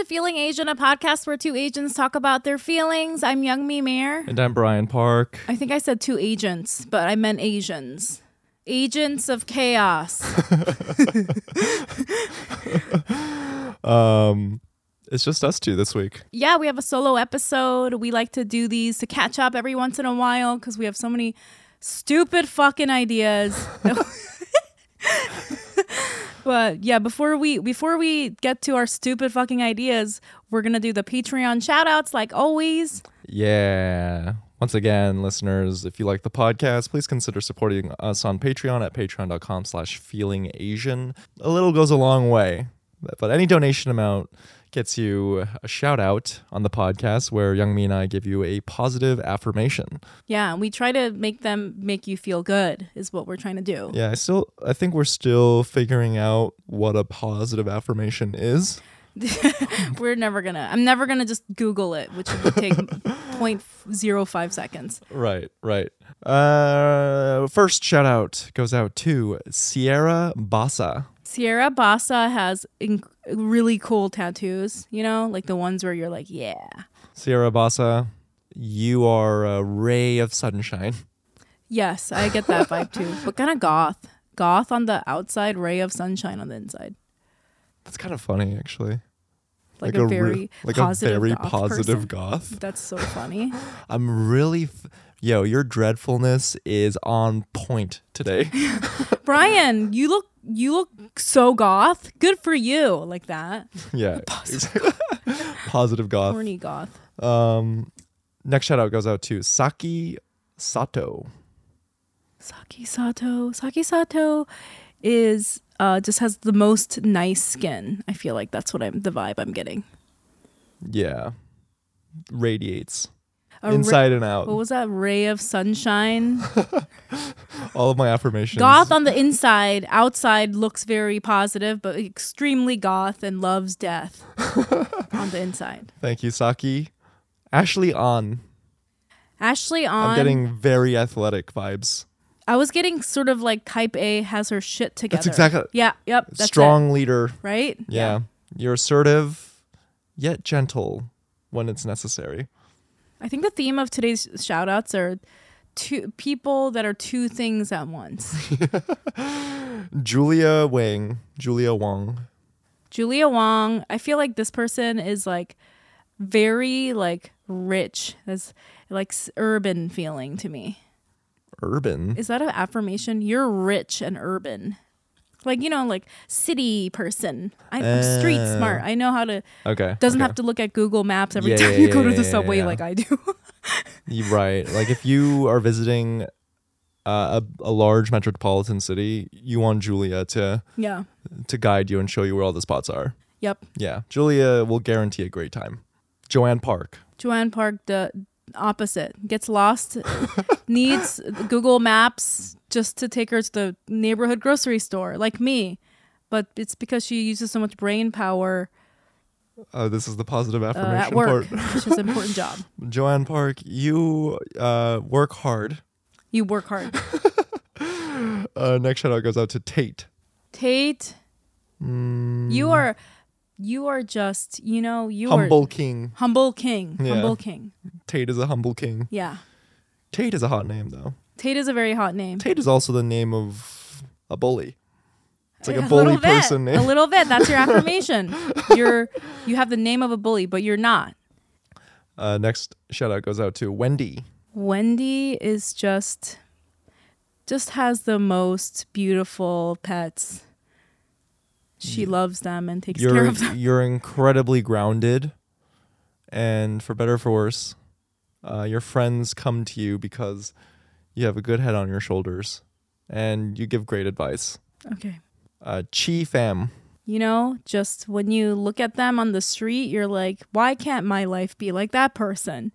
To Feeling Asian, a podcast where two Asians talk about their feelings. I'm Young Mi Mayer. And I'm Brian Park. I think I said two agents, but I meant Asians. Agents of chaos. Um, it's just us two this week. yeah, we have a solo episode. We like to do these to catch up every once in a while because we have so many stupid fucking ideas. but yeah, before we before we get to our stupid fucking ideas, we're gonna do the Patreon shout outs like always. Yeah. Once again, listeners, if you like the podcast, please consider supporting us on Patreon at patreon.com slash feeling Asian. A little goes a long way. But any donation amount gets you a shout out on the podcast where Young Mi and I give you a positive affirmation. Yeah, we try to make them make you feel good is what we're trying to do. Yeah, I still I think we're still figuring out what a positive affirmation is. We're never gonna I'm never gonna just Google it, which would take 0.05 seconds. Right, right. Uh, first shout out goes out to Sierra Bassa. Sierra Bassa has inc- really cool tattoos, you know, like the ones where you're like, yeah. Sierra Bassa, you are a ray of sunshine. Yes, I get that vibe too. But kind of goth. Goth on the outside, ray of sunshine on the inside. That's kind of funny, actually. Like, a, re- very like positive a very goth positive person. goth. That's so funny. I'm really, f- yo, your dreadfulness is on point today. Brian, you look you look so goth. Good for you. Like that. yeah, Positive positive goth. Horny goth. Um, next shout out goes out to Saki Sato. Saki Sato. Saki Sato is uh just has the most nice skin. I feel like that's what I'm the vibe I'm getting. Yeah, radiates A ra- inside and out. what was that? Ray of sunshine. All of my affirmations. goth on the inside, outside looks very positive, but extremely goth and loves death on the inside. Thank you, Saki. Ashley on. Ashley on I'm getting very athletic vibes. I was getting sort of like type A has her shit together. That's exactly Yeah, yep. That's strong leader. it, right? Yeah. You're assertive, yet gentle when it's necessary. I think the theme of today's shout outs are two people that are two things at once. Julia Wang. Julia Wang. Julia Wong, I feel like this person is like very like rich. That's like urban feeling to me. Urban. Is that an affirmation? You're rich and urban. Like, you know, like city person. I'm street Uh, smart. I know how to Okay. doesn't okay. have to look at Google Maps every Yeah, time yeah, you yeah, go to the subway like I do. You right. Like if you are visiting uh, a, a large metropolitan city, you want Julia to yeah. to guide you and show you where all the spots are. Yep. Yeah. Julia will guarantee a great time. Joanne Park. Joanne Park, the opposite, gets lost, needs Google Maps just to take her to the neighborhood grocery store, like me. But it's because she uses so much brain power Oh, this is the positive uh, affirmation at work, part. which is an important job. Joanne Park, you uh, work hard. You work hard. Uh, next shout out goes out to Tate. Tate, Mm, you are, you are just, you know, you are humble are king. humble king, Yeah. humble king. Tate is a humble king. Yeah, Tate is a hot name though. Tate is a very hot name. Tate is also the name of a bully. It's like a, bully bit, person A little bit. That's your affirmation. you're you have the name of a bully, but you're not. Uh, next shout out goes out to Wendy. Wendy is just just has the most beautiful pets. She loves them and takes care You're of them. you're incredibly grounded, and for better or for worse, uh, your friends come to you because you have a good head on your shoulders, and you give great advice. Okay. Uh, Chi fam. You know, just when you look at them on the street, you're like, why can't my life be like that person?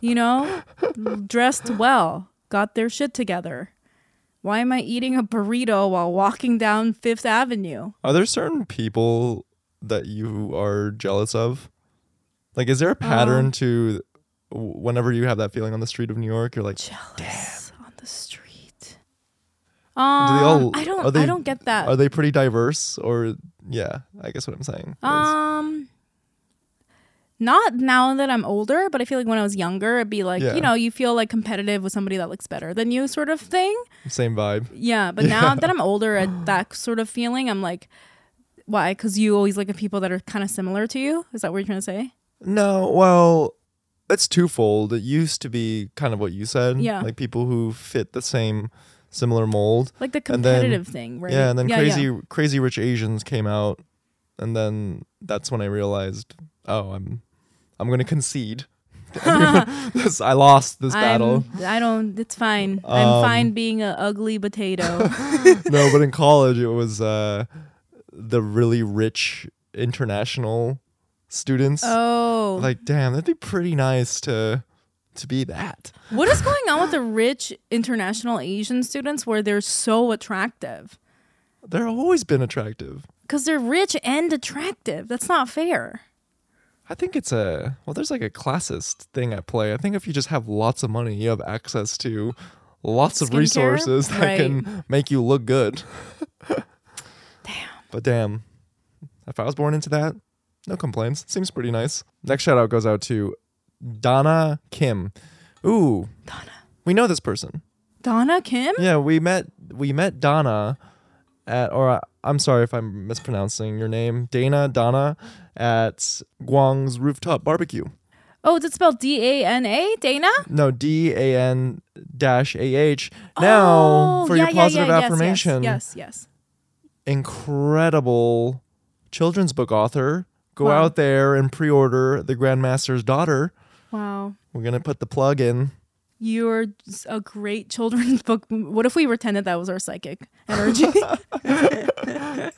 You know, dressed well, got their shit together. Why am I eating a burrito while walking down Fifth Avenue? Are there certain people that you are jealous of? Like, is there a pattern Um, to whenever you have that feeling on the street of New York? You're like, Jealous on the street. Do they Um, all- I don't. they- I don't get that. are they pretty diverse? Or yeah, I guess what I'm saying. is- Um, Not now that I'm older, but I feel like when I was younger, it'd be like, Yeah. you know, you feel like competitive with somebody that looks better than you, sort of thing. Same vibe. Yeah, but now that I'm older, at that sort of feeling, I'm like, why? Because you always look at people that are kind of similar to you. Is that what you're trying to say? No, well, it's twofold. It used to be kind of what you said. Yeah. Like people who fit the same similar mold. Like the And then- competitive thing, right? Yeah, and then yeah, crazy yeah. crazy rich Asians came out and then that's when I realized, oh, I'm I'm gonna concede. This- I lost this battle. I'm, I don't. It's fine. I'm Um, fine being an ugly potato. no, but in college it was uh the really rich international students. oh, Like, damn, that'd be pretty nice to to be that. what is going on with the rich international Asian students where they're so attractive? They're always been attractive. Because they're rich and attractive. That's not fair. I think it's a well. There's like a classist thing at play. I think if you just have lots of money, you have access to lots of Skincare? resources that Right. can make you look good. damn. But damn, if I was born into that, no complaints. Seems pretty nice. Next shout out goes out to Donna Kim. Ooh, Donna. we know this person. Donna Kim? Yeah, we met we met Donna at or uh, I'm sorry if I'm mispronouncing your name. Dana Donna at Guang's rooftop barbecue. Oh, is it spelled D A N A? Dana? No, D A N dash A H. Now Oh, for yeah, your positive yeah, yes, affirmation. Yes, yes. Incredible children's book author. Go Wow. out there and pre-order The Grandmaster's Daughter. Wow. We're gonna put the plug in. You're a great children's book. What if we pretended that was our psychic energy?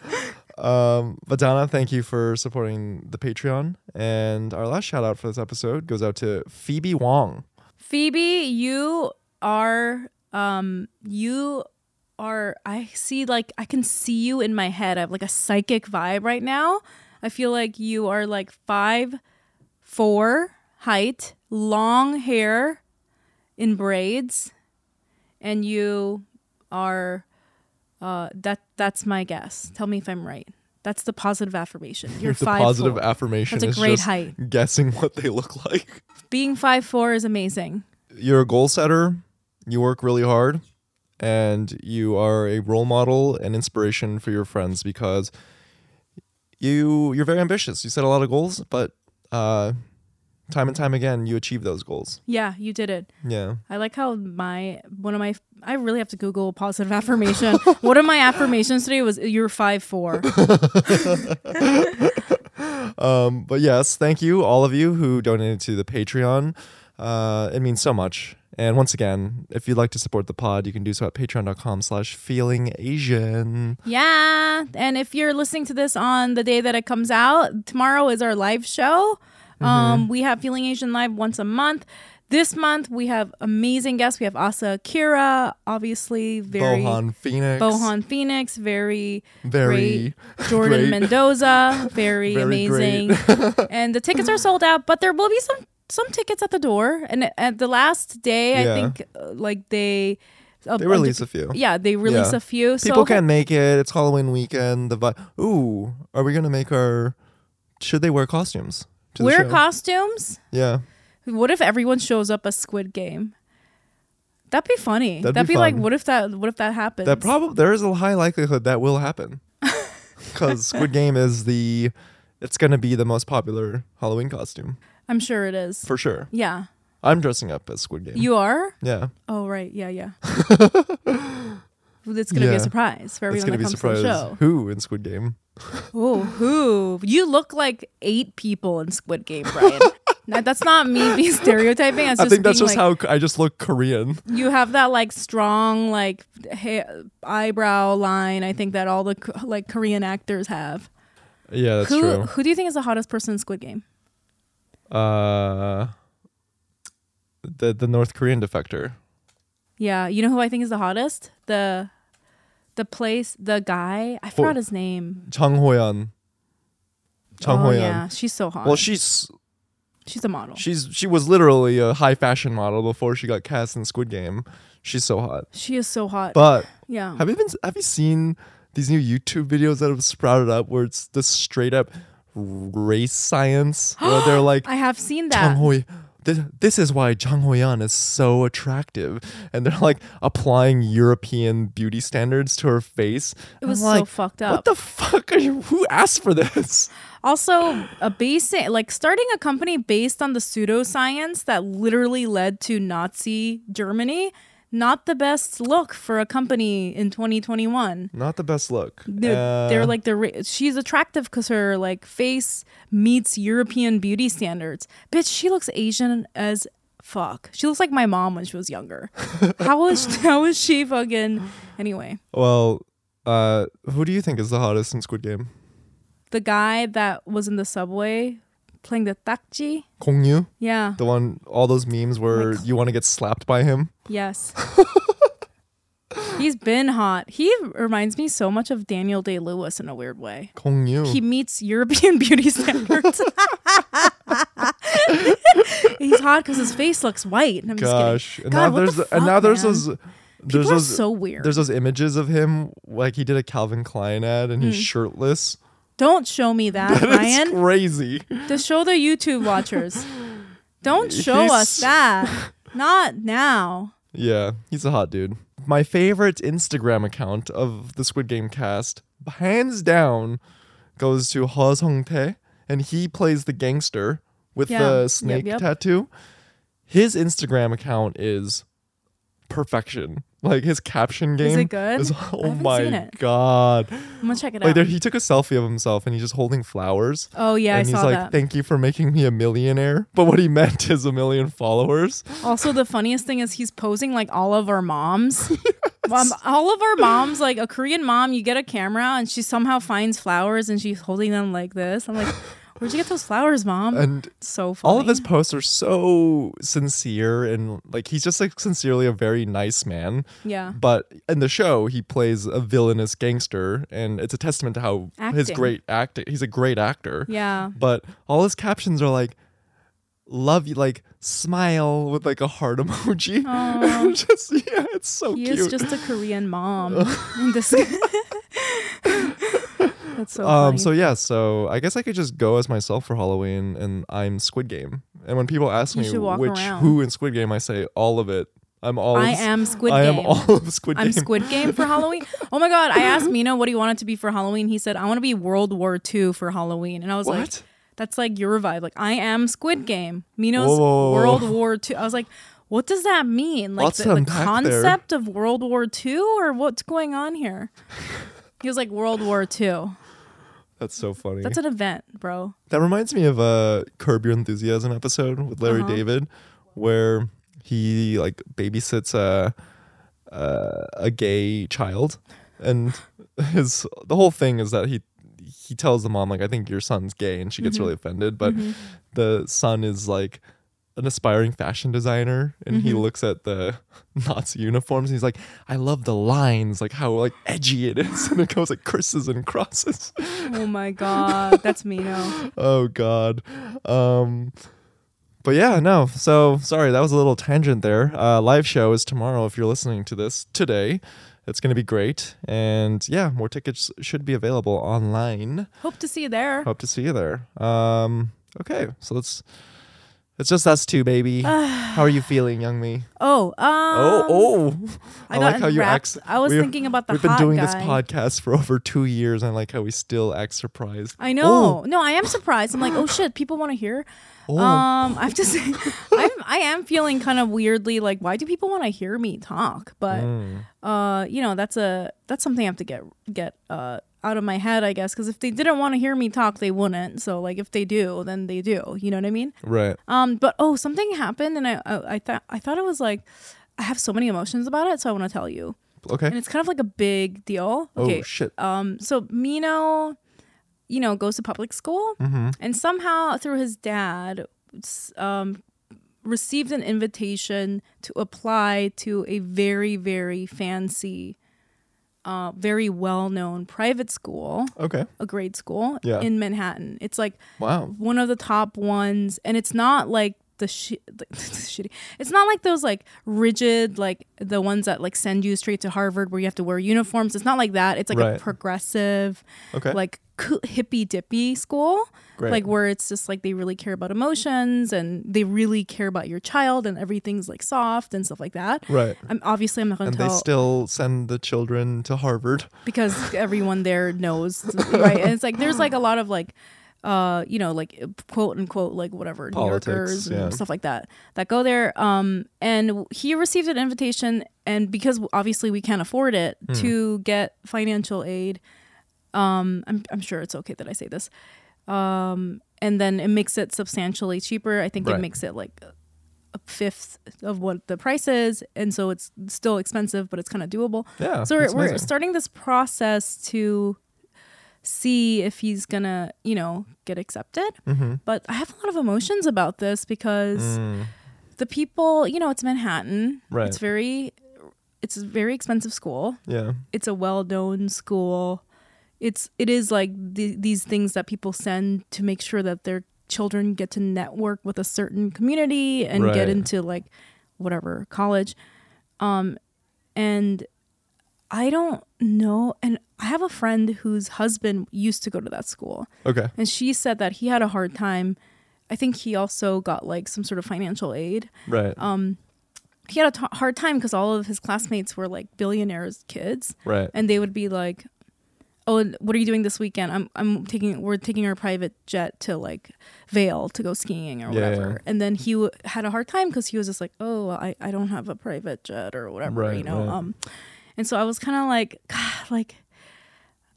Um, but Donna, thank you for supporting the Patreon. And our last shout out for this episode goes out to Phoebe Wong. Phoebe, you are um you are I see like I can see you in my head. I have like a psychic vibe right now. I feel like you are like five four height, long hair in braids, and you are uh that that's my guess. Tell me if I'm right. That's the positive affirmation. You're the five positive four. affirmation That's a great height. guessing what they look like. Being five four is amazing. You're a goal setter. You work really hard, and you are a role model and inspiration for your friends because you you're very ambitious. You set a lot of goals, but uh, time and time again, you achieve those goals. Yeah, you did it. Yeah. I like how my one of my I really have to Google positive affirmation. one of my affirmations today was you're five four. Um, but yes, thank you all of you who donated to the Patreon. Uh, it means so much. And once again, if you'd like to support the pod, you can do so at patreon.com slash feeling Asian. yeah, and if you're listening to this on the day that it comes out, tomorrow is our live show. Um, we have Feeling Asian live once a month. This month we have amazing guests. We have Asa Akira, obviously very Bohan Phoenix. Bohan Phoenix, very Very great. Jordan great. Mendoza, very, Very amazing. and the tickets are sold out, but there will be some some tickets at the door. And at the last day, Yeah. I think uh, like they a They release a few. Yeah, they release Yeah. a few. People so can't make it. It's Halloween weekend. The vi- Ooh, are we going to make our. Should they wear costumes? Wear costumes. Yeah. What if everyone shows up as Squid Game? That'd be funny. That'd That'd, be be, like, what if that? What if that happens? That probably there is a high likelihood that will happen because Squid Game is the it's gonna be the most popular Halloween costume I'm sure it is. for sure. yeah, I'm dressing up as Squid Game. you are. yeah, Oh right, yeah, yeah. it's gonna be a surprise for it's everyone gonna that be comes to surprise. the show. Who in Squid Game? Oh, who? You look like eight people in Squid Game, Brian. Now, that's not me being stereotyping. I just think that's just like, how I just look Korean. you have that like strong like hair, eyebrow line. I think that all the like Korean actors have. Yeah, that's who true. who do you think is the hottest person in Squid Game? Uh, the the North Korean defector. Yeah, you know who I think is the hottest? The the place, the guy. I forgot his name. Chung Hoyan. Chung oh Hoyan. yeah, she's so hot. Well, she's she's a model. she's she was literally a high fashion model before she got cast in Squid Game. She's so hot. she is so hot. But yeah. have you been have you seen these new YouTube videos that have sprouted up where it's the straight up race science where they're like I have seen Chang that. This, this is why Chang Hoyan is so attractive, and they're like applying European beauty standards to her face. It was like, so fucked up. What the fuck are you? Who asked for this? Also, a basic like starting a company based on the pseudoscience that literally led to Nazi Germany. Not the best look for a company in 2021. Not the best look. They're, Uh, they're like the she's attractive because her like face meets European beauty standards. Bitch, she looks Asian as fuck. She looks like my mom when she was younger. how was how she fucking anyway? well, uh, who do you think is the hottest in Squid Game? The guy that was in the subway playing the ddakji. Gong Yoo, Yeah. the one, all those memes where Like- you want to get slapped by him. Yes. He's been hot. He reminds me so much of Daniel Day Lewis in a weird way. Gong Yoo. He meets European beauty standards. He's hot because his face looks white. I'm Gosh, just and God, now there's the and now there's man? those. There's. People those so weird. there's those images of him like he did a Calvin Klein ad and he's Hmm. shirtless. Don't show me that, Ryan. That is crazy. to show the YouTube watchers. Don't show us that. Not now. Yeah, he's a hot dude. My favorite Instagram account of the Squid Game cast, hands down, goes to Heo Sung-tae, and he plays the gangster with Yeah. the Yep, snake yep. tattoo. His Instagram account is perfection. Like his caption game Is it good? is- oh my god! I'm gonna check it Like out. there, he took a selfie of himself and he's just holding flowers. oh yeah, and I he's like, that. "Thank you for making me a millionaire." But what he meant is a million followers. Also, the funniest thing is he's posing like all of our moms. Um, all of our moms, like a Korean mom, you get a camera and she somehow finds flowers and she's holding them like this. I'm like, where'd you get those flowers, mom? And so funny. all of his posts are so sincere and like he's just like sincerely a very nice man. yeah. But in the show, he plays a villainous gangster, and it's a testament to how his great acting. He's a great actor. Yeah. But all his captions are like, "Love you," like smile with like a heart emoji. Just yeah, it's so He cute. is just a Korean mom. in this That's so um. funny. So yeah. So I guess I could just go as myself for Halloween, and I'm Squid Game. And when people ask me which around. who in Squid Game, I say all of it. I'm all. I of, am Squid I Game. am all of Squid Game. I'm Squid Game for Halloween. Oh my god! I asked Mino what he wanted to be for Halloween. He said I want to be World War II for Halloween, and I was like, "That's like your vibe." Like I am Squid Game. Mino's Whoa, World. War II. I was like, "What does that mean? Like Lots the, the unpack there. concept of World War II, or what's going on here?" He was like World War II. That's so funny. That's an event, bro. That reminds me of a Curb Your Enthusiasm episode with Larry Uh-huh. David, where he like babysits a a, a gay child, and his the whole thing is that he he tells the mom like I think your son's gay, and she gets Mm-hmm. really offended, but the son is like an aspiring fashion designer and he Mm-hmm. looks at the Nazi uniforms and he's like, I love the lines, like how like edgy it is. And it goes like curses and crosses. Oh my god, that's me now. oh god um but yeah no so sorry that was a little tangent there uh live show is tomorrow if you're listening to this today it's going to be great and yeah more tickets should be available online Hope to see you there. hope to see you there um okay so let's it's just us two baby how are you feeling Young Mi Oh, um, oh oh I, I like how you wrapped- act- I was we've- thinking about the we've been hot doing this podcast for over two years and i like how we still act surprised I know. No, I am surprised. I'm like, oh shit, people want to hear. oh Um, I have to say, I'm I am feeling kind of weirdly like, why do people want to hear me talk? But Mm. uh, you know, that's a that's something I have to get get uh out of my head, I guess, because if they didn't want to hear me talk, they wouldn't. So like, if they do, then they do. You know what I mean? right Um, but oh, something happened, and I I, I thought I thought it was like. I have so many emotions about it, so I want to tell you. okay And it's kind of like a big deal. Okay. oh shit Um, so Mino, you know, goes to public school, mm-hmm. and somehow through his dad, um, received an invitation to apply to a very, very fancy, uh, very well-known private school, okay a grade school Yeah. in Manhattan. It's like wow one of the top ones, and it's not like the shi- the shitty. It's not like those like rigid like the ones that like send you straight to Harvard where you have to wear uniforms. It's not like that. It's like a progressive, Okay. like cool, hippy dippy school. Great. Like where it's just like they really care about emotions and they really care about your child and everything's like soft and stuff like that. right. I'm obviously I'm not going And to they tell still send the children to Harvard. because everyone there knows right and it's like there's like a lot of like uh you know like quote unquote like whatever Politics, new yorkers and yeah. stuff like that that go there um and he received an invitation and because obviously we can't afford it Hmm. to get financial aid um I'm, I'm sure it's okay that i say this um and then it makes it substantially cheaper i think Right. it makes it like a fifth of what the price is and so it's still expensive but it's kind of doable Yeah. so we're, we're starting this process to see if he's gonna you know get accepted Mm-hmm. but i have a lot of emotions about this because Mm, the people you know it's manhattan Right. it's very it's a very expensive school yeah. it's a well-known school it's it is like the, these things that people send to make sure that their children get to network with a certain community and Right. get into like whatever college um and i don't know and i have a friend whose husband used to go to that school Okay. and she said that he had a hard time i think he also got like some sort of financial aid Right. um he had a t- hard time because all of his classmates were like billionaires kids right. and they would be like oh what are you doing this weekend i'm i'm taking we're taking our private jet to like Vail to go skiing or Yeah, whatever yeah. and then he w- had a hard time because he was just like oh i i don't have a private jet or whatever Right, you know right. um and so i was kind of like god like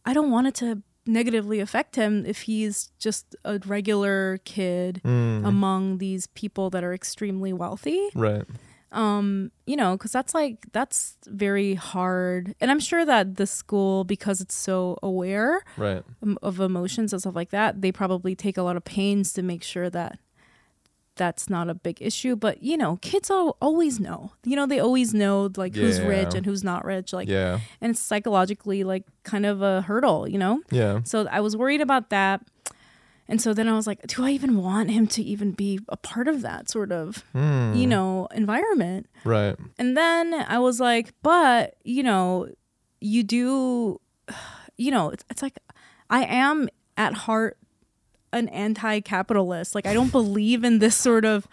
i don't want it to negatively affect him if he's just a regular kid Mm, among these people that are extremely wealthy right. um you know because that's like that's very hard and i'm sure that the school because it's so aware Right. of emotions and stuff like that they probably take a lot of pains to make sure that that's not a big issue but you know kids al- always know you know they always know like who's rich and who's not rich like yeah. and it's psychologically like kind of a hurdle you know Yeah. so i was worried about that and so then i was like do i even want him to even be a part of that sort of Mm, you know environment Right. and then I was like, but, you know, you do, you know, it's, it's like I am at heart an anti capitalist. Like, I don't believe in this sort of.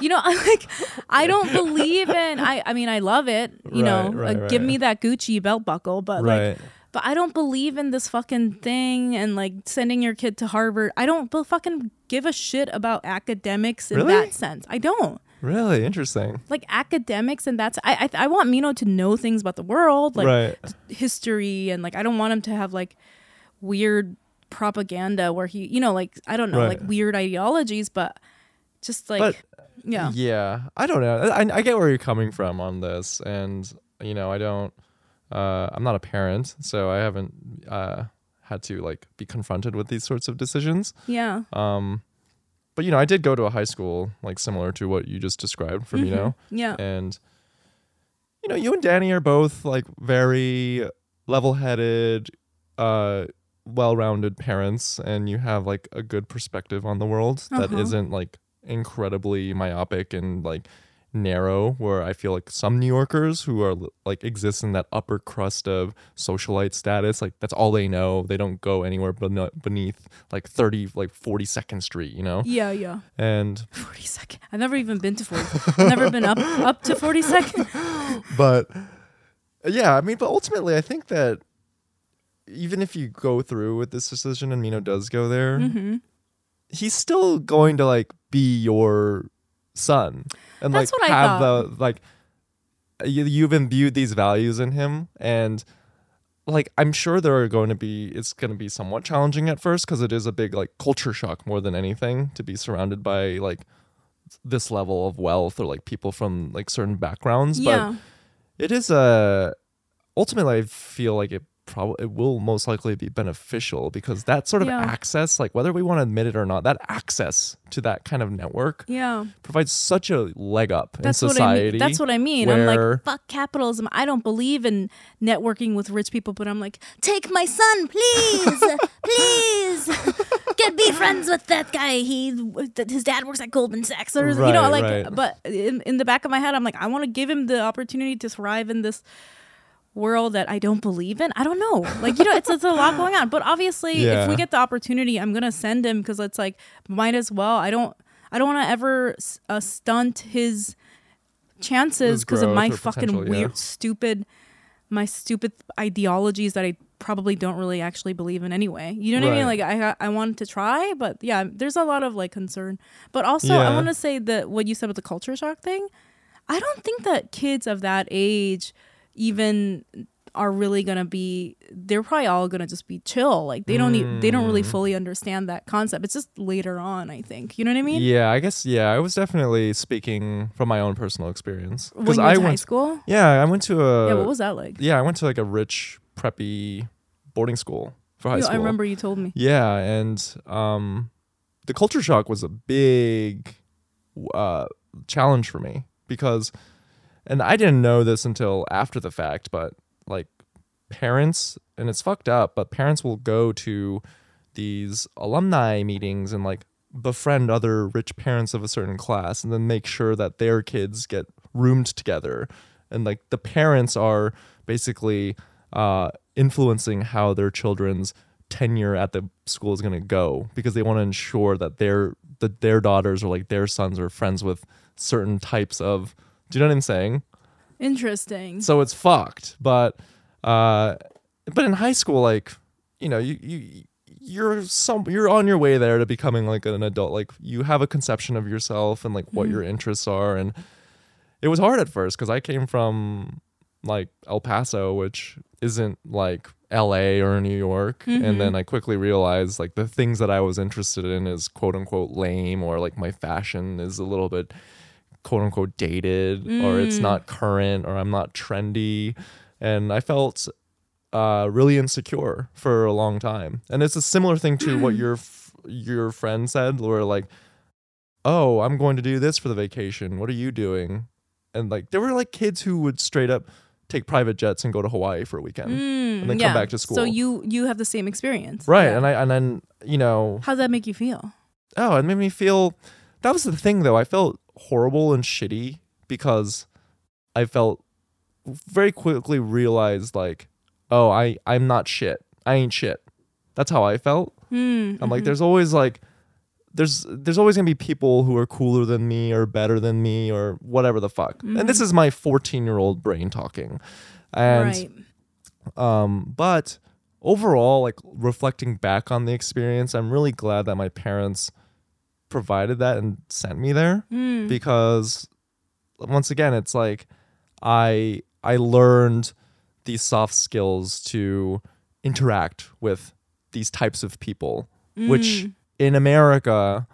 You know, I'm like I don't believe in I I mean I love it, you know. Right, right, uh, give me that Gucci belt buckle, but like but I don't believe in this fucking thing and like sending your kid to Harvard. I don't fucking give a shit about academics in Really? that sense. I don't Really interesting. like academics and that's I, I I want Mino to know things about the world like right. history and like I don't want him to have like weird propaganda where he you know like I don't know Right. like weird ideologies but just like But yeah Yeah, I don't know. I, I get where you're coming from on this, and you know, I don't. Uh, I'm not a parent, so I haven't uh, had to like be confronted with these sorts of decisions. yeah Um, but you know, I did go to a high school like similar to what you just described from you know, yeah and you know, you and Danny are both like very level-headed, uh, well-rounded parents, and you have like a good perspective on the world that Uh-huh. isn't like incredibly myopic and like narrow where i feel like some new yorkers who are like exist in that upper crust of socialite status like that's all they know. They don't go anywhere beneath like 30 like 42nd street you know? Yeah yeah. And 42nd I've never even been to 40 I've never been up up to 42nd but yeah, I mean, but ultimately, I think that even if you go through with this decision and Mino does go there, hmm he's still going to like be your son and That's like what I have thought. the like you, you've imbued these values in him and like i'm sure there are going to be it's going to be somewhat challenging at first because it is a big like culture shock more than anything to be surrounded by like this level of wealth or like people from like certain backgrounds but it is a ultimately I feel like it probably it will most likely be beneficial because that sort of Yeah. access, like whether we want to admit it or not, that access to that kind of network Yeah. provides such a leg up That's in what I mean. That's what I mean. I'm like, fuck capitalism. I don't believe in networking with rich people, but I'm like, take my son, please, please, get be friends with that guy. He, his dad works at Goldman Sachs, or you know, Right, like. right. But in in the back of my head, I'm like, I want to give him the opportunity to thrive in this world that I don't believe in. I don't know. Like, you know, it's, it's a lot going on. But obviously, if we get the opportunity, I'm going to send him because it's like, might as well. I don't, I don't want to ever uh, stunt his chances because of my fucking potential, yeah. weird, stupid, my stupid ideologies that I probably don't really actually believe in anyway. You know what I mean? Like I I wanted to try, but yeah, there's a lot of like concern. But also, I want to say that what you said with the culture shock thing. I don't think that kids of that age even are really gonna be they're probably all gonna just be chill. Like they don't need, they don't really Mm. fully understand that concept. It's just later on i think. You know what i mean? Yeah, I guess yeah, I was definitely speaking from my own personal experience. You I went to high school? Yeah, I went to a yeah what was that like? Yeah, I went to like a rich preppy boarding school for high You- school. i remember you told me. Yeah, and um, the culture shock was a big uh, challenge for me because, and I didn't know this until after the fact, but like parents, and it's fucked up, but parents will go to these alumni meetings and like befriend other rich parents of a certain class and then make sure that their kids get roomed together. And like the parents are basically uh, influencing how their children's tenure at the school is going to go because they want to ensure that their that their daughters or like their sons are friends with certain types of do you know what i'm saying interesting so it's fucked but uh but in high school like you know you you you're some you're on your way there to becoming like an adult like you have a conception of yourself and like what Mhm. your interests are and it was hard at first because i came from like el paso which isn't like la or new york Mhm. and then i quickly realized like the things that i was interested in is quote unquote lame or like my fashion is a little bit quote unquote dated or it's Mm. not current or i'm not trendy and i felt uh, really insecure for a long time. And it's a similar thing to what your f- your friend said, where like, "Oh, I'm going to do this for the vacation. What are you doing?" And like, there were like kids who would straight up take private jets and go to Hawaii for a weekend, Mm, and then yeah. come back to school. so you you have the same experience right? Yeah. And I and then you know, how'd that make you feel oh, it made me feel. That was the thing, though. I felt horrible and shitty because I felt very quickly realized like, oh, I I'm not shit. I ain't shit. That's how I felt. mm, I'm like, mhm. there's always like, there's there's always gonna be people who are cooler than me or better than me or whatever the fuck. And this Mhm. is my 14 year old brain talking, and right um, but overall, like reflecting back on the experience, I'm really glad that my parents provided that and sent me there Mm, because once again, it's like I I learned these soft skills to interact with these types of people, which mm, in America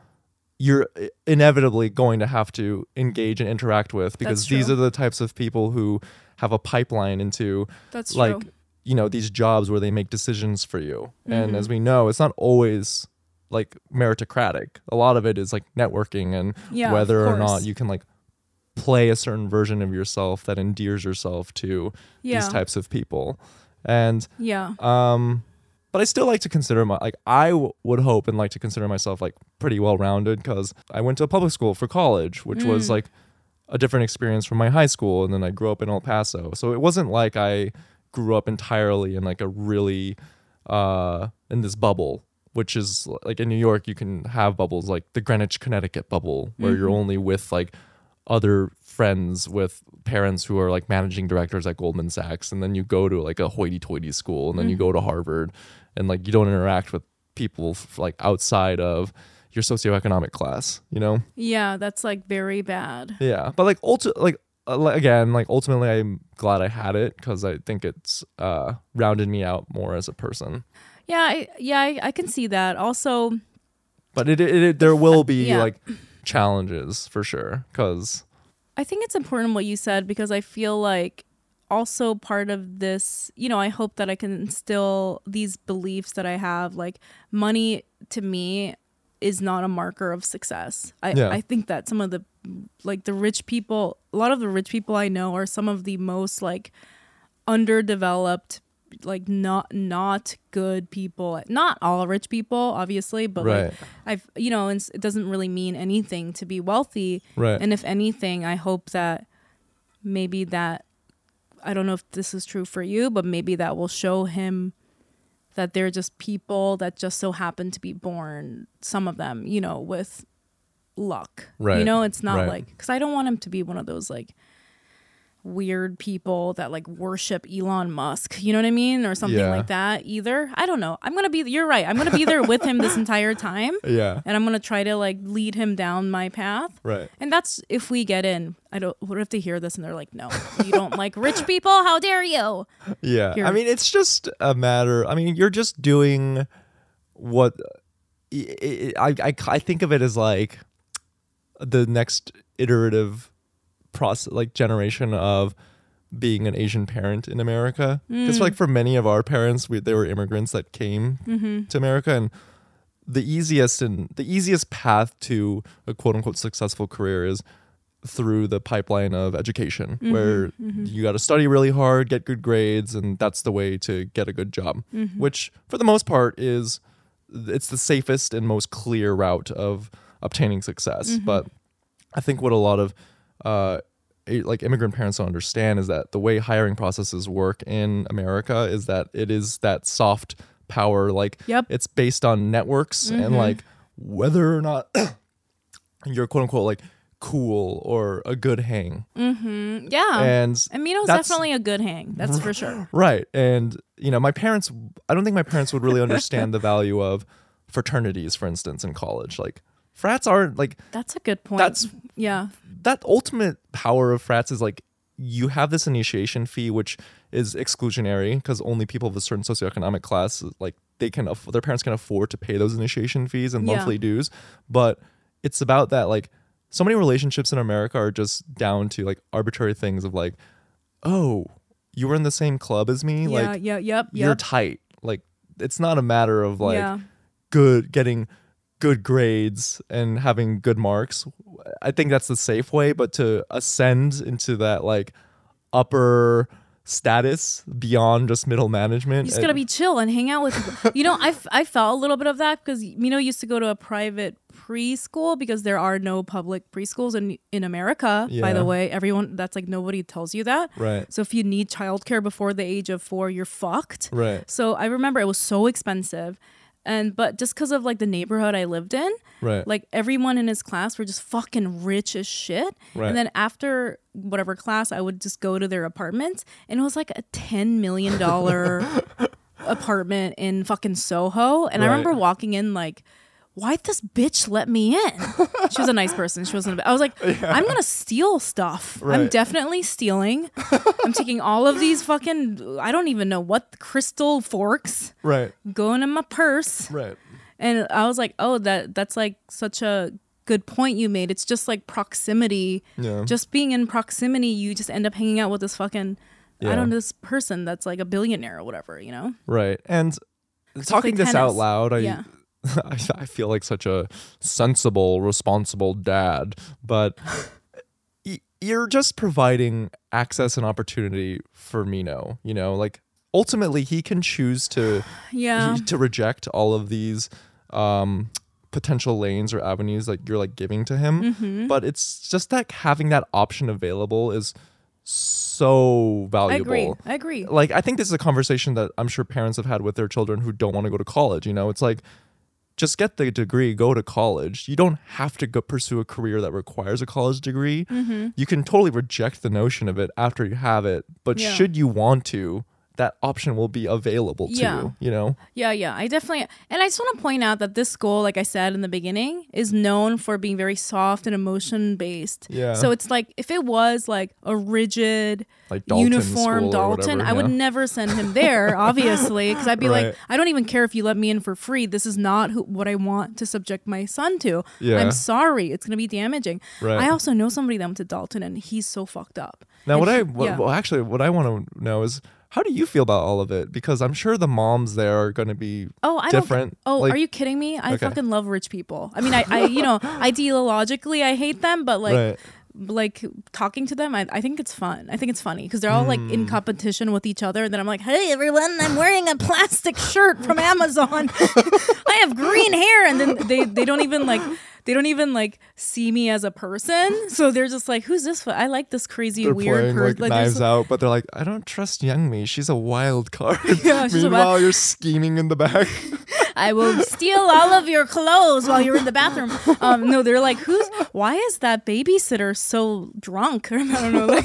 you're inevitably going to have to engage and interact with because these are the types of people who have a pipeline into that's like true. you know these jobs where they make decisions for you. And Mhm. as we know it's not always like meritocratic. A lot of it is like networking and yeah whether or not you can like play a certain version of yourself that endears yourself to yeah. these types of people. And yeah. um but i still like to consider my like i w- would hope and like to consider myself like pretty well rounded because i went to a public school for college which was Mm. like a different experience from my high school and then i grew up in el paso. So it wasn't like i grew up entirely in like a really uh in this bubble which is like in new york you can have bubbles like the greenwich connecticut bubble where you're Mhm. only with like other friends with parents who are like managing directors at Goldman Sachs and then you go to like a hoity-toity school and then you go to Harvard and like you don't interact with people like outside of your socioeconomic class, you know? yeah that's like very bad Yeah. But like ulti- like uh, again, like ultimately I'm glad I had it cuz I think it's uh rounded me out more as a person. Yeah I, yeah I, I can see that also But it, it, it there will be Yeah. like challenges for sure cuz I think it's important what you said because I feel like also part of this, you know, I hope that I can instill these beliefs that I have. Like, money to me is not a marker of success. I, Yeah. I think that some of the, like, the rich people, a lot of the rich people I know are some of the most, like, underdeveloped like not not good people not all rich people obviously but Right. like i've you know and it doesn't really mean anything to be wealthy Right. and if anything i hope that maybe that i don't know if this is true for you but maybe that will show him that they're just people that just so happen to be born some of them you know with luck Right. you know it's not Right. like because i don't want him to be one of those like weird people that like worship Elon Musk, you know what I mean? Or something Yeah. like that either. I don't know. I'm going to be you're right. I'm going to be there with him this entire time yeah. and I'm going to try to like lead him down my path. Right. And that's if we get in. I don't what if they hear this and they're like, "No, you don't like rich people? How dare you?" Yeah. I mean, it's just a matter. I mean, you're just doing what I, I, I think of it as like the next iterative process, like generation of being an Asian parent in America. Mm. Because, like, for many of our parents, we, they were immigrants that came mm-hmm. to America. And the easiest and the easiest path to a quote unquote successful career is through the pipeline of education mm-hmm. where mm-hmm. you got to study really hard get good grades and that's the way to get a good job which for the most part is it's the safest and most clear route of obtaining success. But i think what a lot of uh like immigrant parents don't understand is that the way hiring processes work in america is that it is that soft power like Yep. it's based on networks and like whether or not you're quote unquote like cool or a good hang. Yeah. And Amino's definitely a good hang. That's for sure. right. And you know, my parents I don't think my parents would really understand the value of fraternities, for instance, in college. Like frats aren't like That's a good point. That's- yeah. that ultimate power of frats is like you have this initiation fee which is exclusionary because only people of a certain socioeconomic class like they can aff- their parents can afford to pay those initiation fees and Yeah. monthly dues but it's about that like so many relationships in america are just down to like arbitrary things of like oh you were in the same club as me Yeah, like yeah, yep, you're yep. tight like it's not a matter of like yeah. good getting good grades and having good marks i think that's the safe way but to ascend into that like upper status beyond just middle management You just gotta be chill and hang out with. You know, I, f- I felt a little bit of that because Mino used to go to a private preschool because there are no public preschools in in America. By the way, everyone that's like nobody tells you that. right So if you need childcare before the age of four, you're fucked. right So I remember it was so expensive, and but just because of like the neighborhood I lived in, right like everyone in his class were just fucking rich as shit. Right. And then after whatever class, I would just go to their apartment, and it was like a ten million dollar apartment in fucking Soho. And I remember walking in like. Why'd this bitch let me in? She was a nice person. She wasn't. A, I was like, I'm gonna steal stuff. I'm definitely stealing. I'm taking all of these fucking. I don't even know what crystal forks right going in my purse. right And I was like, oh, that that's like such a good point you made. It's just like proximity. yeah Just being in proximity, you just end up hanging out with this fucking Yeah. I don't know this person that's like a billionaire or whatever, you know? right and talking this out loud i Yeah. I, I feel like such a sensible, responsible dad, but you're just providing access and opportunity for Mino. You know, like ultimately he can choose to Yeah. he- to reject all of these um, potential lanes or avenues that you're like giving to him. Mm-hmm. But it's just that having that option available is so valuable. I agree. I agree. like I think this is a conversation that I'm sure parents have had with their children who don't want to go to college. You know, it's like just get the degree, go to college. You don't have to go pursue a career that requires a college degree. Mm-hmm. You can totally reject the notion of it after you have it. But Yeah. should you want to, that option will be available to Yeah. you. You know, Yeah, yeah. I definitely and I just want to point out that this school, like I said in the beginning, is known for being very soft and emotion based. Yeah. So it's like if it was like a rigid like Dalton uniform Dalton, whatever, I would never send him there, obviously, because I'd be Right. like, I don't even care if you let me in for free. This is not who, what I want to subject my son to. Yeah. I'm sorry, it's gonna be damaging. Right. I also know somebody that went to Dalton, and he's so fucked up. Now, And what he- I what, yeah. well, actually what I want to know is how do you feel about all of it? Because I'm sure the moms there are going to be Oh, I different. Don't, oh, Like- are you kidding me? I Okay. fucking love rich people. I mean, I, I you know, ideologically, I hate them, but like, right. like talking to them, I, I think it's fun. I think it's funny because they're all like Hmm. in competition with each other. And then I'm like, hey, everyone, I'm wearing a plastic shirt from Amazon. I have green hair, and then they they don't even like. They don't even like see me as a person, so they're just like, "Who's this? I like this crazy They're weird person." like, knives out, but they're like, I don't trust Young Mi. She's a wild card. Yeah, Meanwhile, wild- you're scheming in the back. I will steal all of your clothes while you're in the bathroom. Um, no, they're like, who's? Why is that babysitter so drunk? I don't know. Like,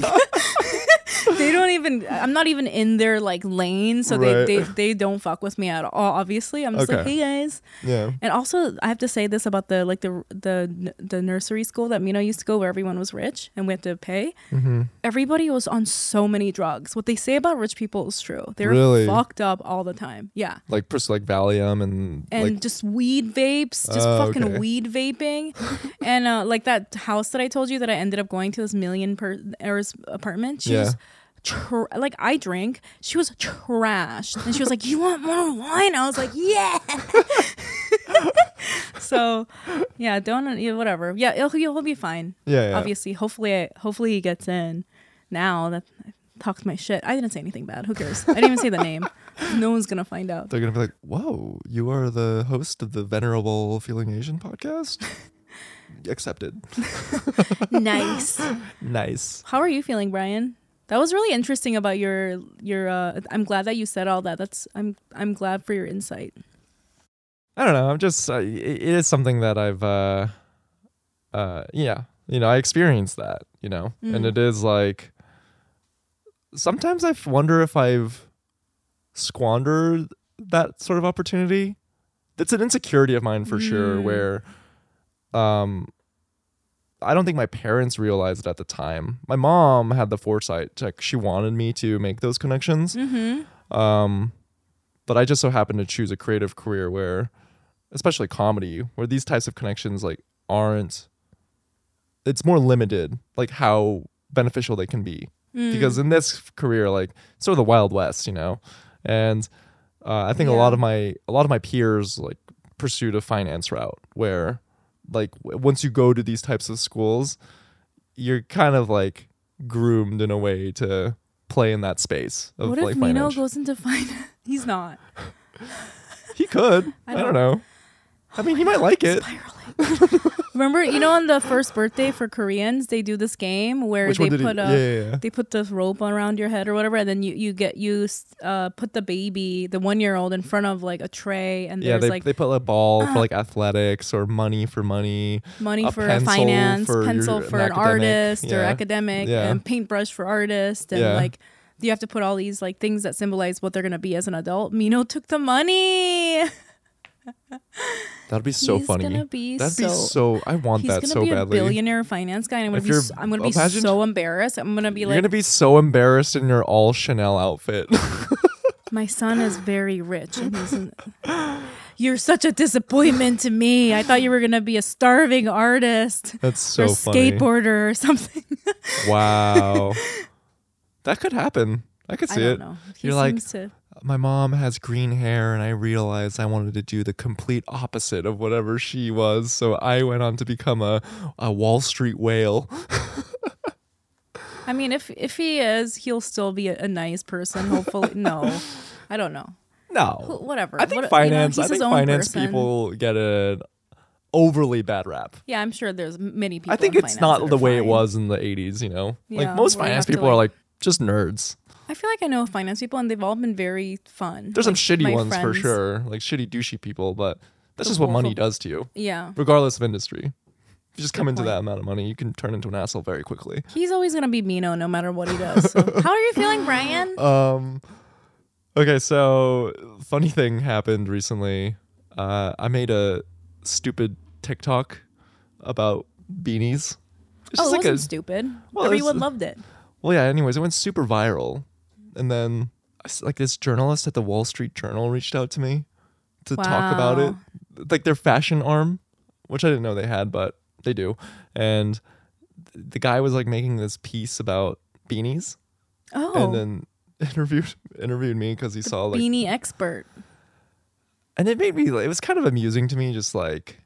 they don't even. I'm not even in their like lane, so Right. they, they they don't fuck with me at all. Obviously, I'm just like, Okay. hey guys. yeah. And also, I have to say this about the like the the the nursery school that Mino used to go, where everyone was rich and we had to pay. Mm-hmm. Everybody was on so many drugs. What they say about rich people is true. They're Really? fucked up all the time. Yeah Like, pers- like Valium and, and like, just weed vapes, just Oh, fucking okay. weed vaping, and uh, like that house that I told you that I ended up going to this million per apartment. She Yeah. was tr- like I drink. She was trashed, and she was like, "You want more wine?" I was like, "Yeah." so, yeah, don't yeah, whatever. Yeah, he'll, he'll be fine. yeah, yeah. Obviously, hopefully, I, hopefully he gets in. Now that I talked my shit, I didn't say anything bad. Who cares? I didn't even say the name. No one's gonna find out. They're gonna be like, "Whoa, you are the host of the Venerable Feeling Asian podcast." Accepted. nice. Nice. How are you feeling, Brian? That was really interesting about your your. Uh, I'm glad that you said all that. That's I'm I'm glad for your insight. I don't know. I'm just. Uh, it, it is something that I've. uh uh Yeah. You know, I experienced that. You know, and Mm. it is like. Sometimes I wonder if I've squandered that sort of opportunity. That's an insecurity of mine for sure. Mm. Where, um, I don't think my parents realized it at the time. My mom had the foresight. Like she wanted me to make those connections. Mm-hmm. Um, but I just so happened to choose a creative career where, especially comedy, where these types of connections like aren't. It's more limited, like how beneficial they can be. Mm. Because in this career, like sort of the wild west, you know, and uh, I think a lot of my a lot of my peers like pursued a finance route where, like, w- once you go to these types of schools, you're kind of like groomed in a way to play in that space of what if like Mino finance. goes into finance? He's not. He could. I I don't, don't- know. I mean, he might like it. Remember, you know, on the first birthday for Koreans, they do this game where Which they one did he? put a yeah, yeah, yeah. they put this rope around your head or whatever, and then you you get you uh put the baby, the one year old, in front of like a tray, and Yeah, there's they, like they put a ball for like athletics or money for money. money a for pencil finance, for pencil for an an, academic, artist or yeah. academic, Yeah. and paintbrush for artist, and Yeah. like you have to put all these like things that symbolize what they're gonna be as an adult. Mino took the money. That'd be so He's funny. gonna be That'd so. be so. I want he's that gonna so be badly. a billionaire finance guy, and I'm gonna If be. you're- s- I'm gonna be imagine- so embarrassed. I'm gonna be like You're like, gonna be so embarrassed in your all Chanel outfit. my son is very rich, and he's. In, You're such a disappointment to me. I thought you were gonna be a starving artist That's so or skateboarder or something. Wow, that could happen. I could I see don't it. know. He You're like, to. My mom has green hair, and I realized I wanted to do the complete opposite of whatever she was. So I went on to become a, a Wall Street whale. I mean, if if he is, he'll still be a, a nice person. Hopefully, no, I don't know. No, Wh- Whatever. I think What- you know, finance. I think finance person. people get an overly bad rap. Yeah, I'm sure there's many people. I think in it's not the are way it was in the '80s. You know, Yeah, like most finance to, people are like- like just nerds. I feel like I know finance people, and they've all been very fun. There's some shitty my ones for sure, like shitty douchey people, but that's The just what money of- does to you, Yeah, regardless of industry. If you just come Good into point. that amount of money, you can turn into an asshole very quickly. he's always gonna be Mino, no matter what he does. So. How are you feeling, Brian? Um, Okay, so funny thing happened recently. Uh, I made a stupid TikTok about beanies. It's oh, it like wasn't stupid. Well, it's- Everyone loved it. well, yeah. Anyways, it went super viral, and then like this journalist at the Wall Street Journal reached out to me to talk about it, like their fashion arm, which I didn't know they had, but they do. And the guy was like making this piece about beanies, Oh, and then interviewed interviewed me because he saw like beanie expert. and it made me like, it was kind of amusing to me just like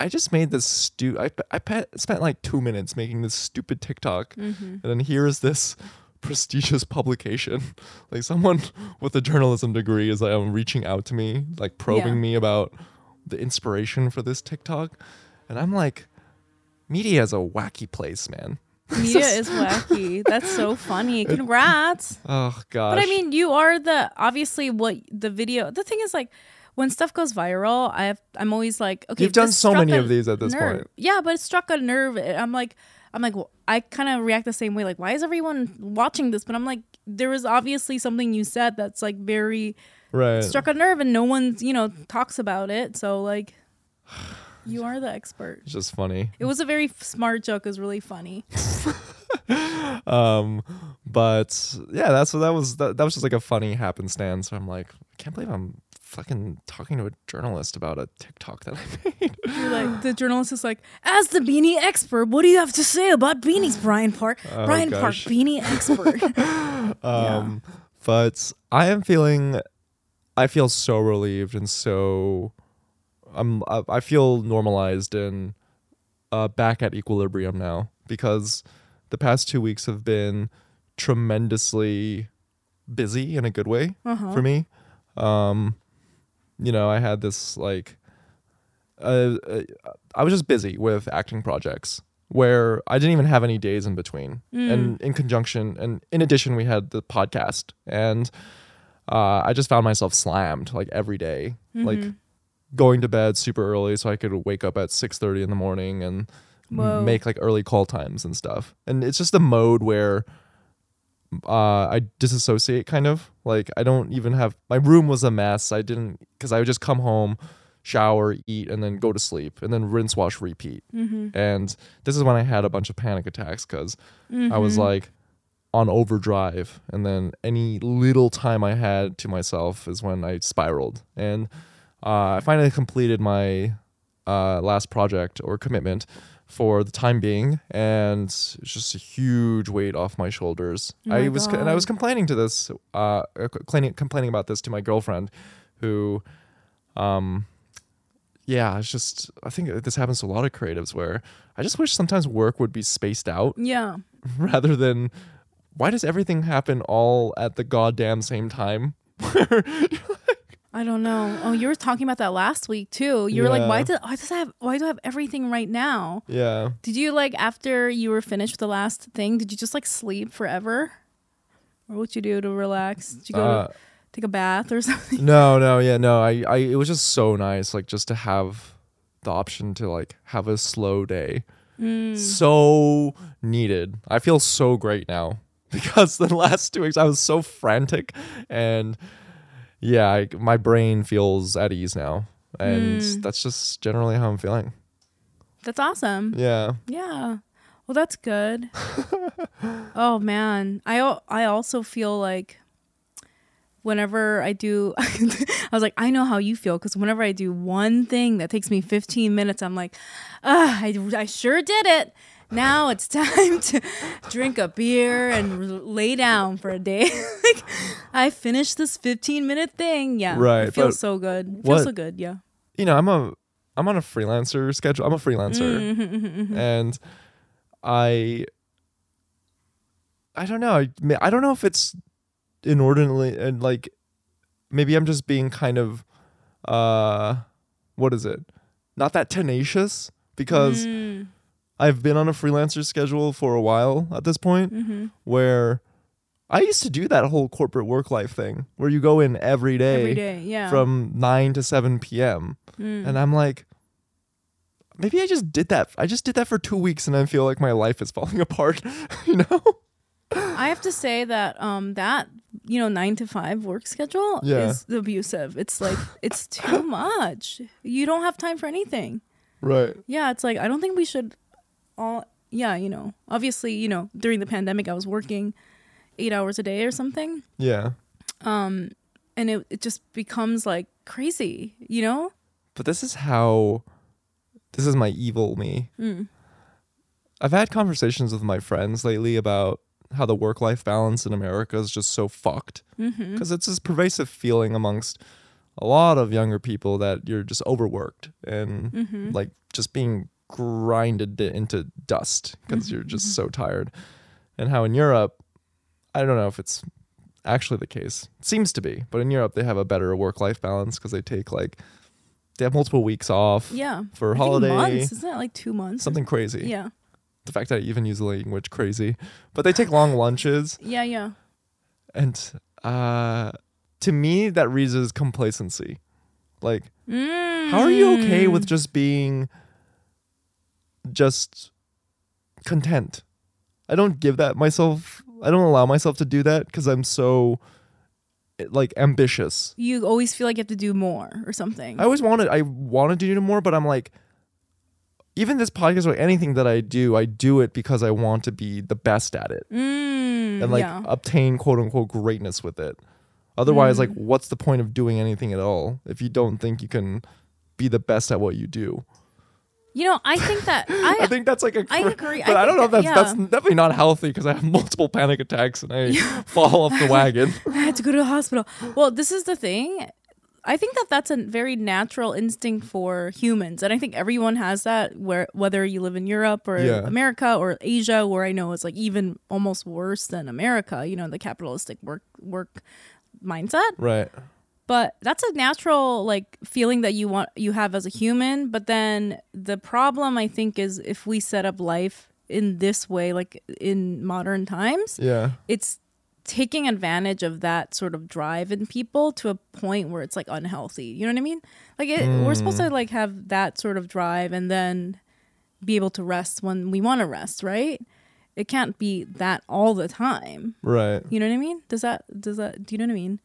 i just made this stu i, I pe- spent like two minutes making this stupid tiktok Mm-hmm. and then here is this prestigious publication like someone with a journalism degree is like um, reaching out to me like probing Yeah. me about the inspiration for this tiktok and i'm like media is a wacky place man Media is wacky. That's so funny. Congrats. oh god. But I mean, you are the obviously what the video. The thing is, like, when stuff goes viral, I have I'm always like, okay, You've done so many of these at this nerve. point. Yeah, but it struck a nerve. I'm like, I'm like, well, I kind of react the same way. Like, why is everyone watching this? But I'm like, there was obviously something you said that's like very right struck a nerve, and no one's you know talks about it. So like, you are the expert. it's just funny It was a very f- smart joke. It was really funny. um but yeah that's what that was that, that was just like a funny happenstance i'm like i can't believe i'm fucking talking to a journalist about a tiktok that i made You're like the journalist is like, as the beanie expert, what do you have to say about beanies, Brian Park? Oh, Brian Park, beanie expert. um but i am feeling i feel so relieved and so i'm i, I feel normalized and uh back at equilibrium now because the past two weeks have been tremendously busy in a good way Uh-huh. for me um you know i had this like uh, uh, i was just busy with acting projects where i didn't even have any days in between. And in conjunction and in addition we had the podcast. And uh, i just found myself slammed like every day, like going to bed super early so i could wake up at 6.30 in the morning and Whoa. make like early call times and stuff. And it's just a mode where uh, I disassociate kind of like I don't even have my room was a mess. I didn't because I would just come home, shower, eat, and then go to sleep, and then rinse, wash, repeat. And this is when I had a bunch of panic attacks because I was like on overdrive, and then any little time I had to myself is when I spiraled. And uh, I finally completed my uh, last project or commitment for the time being, and it's just a huge weight off my shoulders. Oh my I was and I was complaining to this, uh, uh, complaining complaining about this to my girlfriend, who, um, yeah, it's just I think this happens to a lot of creatives where I just wish sometimes work would be spaced out yeah. rather than why does everything happen all at the goddamn same time? I don't know. Oh, you were talking about that last week too. You were like, why did why does I have why do I have everything right now? yeah. Did you like after you were finished with the last thing, did you just like sleep forever? Or what you do to relax? Did you go Uh, to take a bath or something? no, no, yeah, no. I, I, it was just so nice, like just to have the option to like have a slow day. So needed. I feel so great now because the last two weeks I was so frantic, and yeah, I, my brain feels at ease now, and that's just generally how I'm feeling. That's awesome. Yeah. Yeah. Well, that's good. oh man, I I also feel like whenever I do, I was like, I know how you feel because whenever I do one thing that takes me 15 minutes, I'm like, ah, I, I sure did it. Now it's time to drink a beer and lay down for a day. like, I finished this 15 minute thing. Yeah, Right, It feels so good. It what- feels so good. Yeah. you know, I'm a I'm on a freelancer schedule. I'm a freelancer, Mm-hmm, and I I don't know. I, I don't know if it's inordinately and like maybe I'm just being kind of uh what is it? Not that tenacious because Mm. I've been on a freelancer schedule for a while at this point Mm-hmm. where I used to do that whole corporate work life thing where you go in every day, Every day. Yeah. from 9 to 7 p.m. Mm. And I'm like, maybe I just did that. I just did that for two weeks and I feel like my life is falling apart, you know? I have to say that um that you know, nine to five work schedule Yeah. is abusive. It's like it's too much. You don't have time for anything. Right. Yeah, it's like I don't think we should all yeah, you know. Obviously, you know, during the pandemic I was working 8 hours a day or something. Yeah. Um and it it just becomes like crazy, you know? But this is how this is my evil me. Mm. I've had conversations with my friends lately about how the work life balance in America is just so fucked. Because it's this pervasive feeling amongst a lot of younger people that you're just overworked and Mhm. like just being grinded it into dust because you're just so tired. And how in Europe, I don't know if it's actually the case. It seems to be, but in Europe they have a better work life balance because they take like they have multiple weeks off Yeah. for I holiday. months, isn't that like 2 months? Something crazy. Yeah. The fact that I even use the language crazy, but they take long lunches, Yeah, yeah. and uh, to me that reads as complacency. Like, how are you okay with Mm. just being just content? I don't give that myself. I don't allow myself to do that because I'm so like ambitious. you always feel like you have to do more or something. I always wanted. I wanted to do more, but I'm like, even this podcast or anything that I do, I do it because I want to be the best at it mm, and like yeah. obtain quote unquote greatness with it. Otherwise, Mm. like, what's the point of doing anything at all if you don't think you can be the best at what you do? You know, I think that I, I think that's like a. I agree. But I, I don't know if that's that- that's definitely not healthy because I have multiple panic attacks and I fall off the wagon. I had to go to the hospital. Well, this is the thing. I think that that's a very natural instinct for humans, and I think everyone has that. Where whether you live in Europe or Yeah. America or Asia, where I know it's like even almost worse than America. You know, the capitalistic work work mindset. Right. But that's a natural like feeling that you want you have as a human but then the problem i think is if we set up life in this way like in modern times Yeah. it's taking advantage of that sort of drive in people to a point where it's like unhealthy you know what i mean like it, we're supposed to mm. like have that sort of drive and then be able to rest when we want to rest right it can't be that all the time Right. you know what I mean? Does that does that do you know what I mean?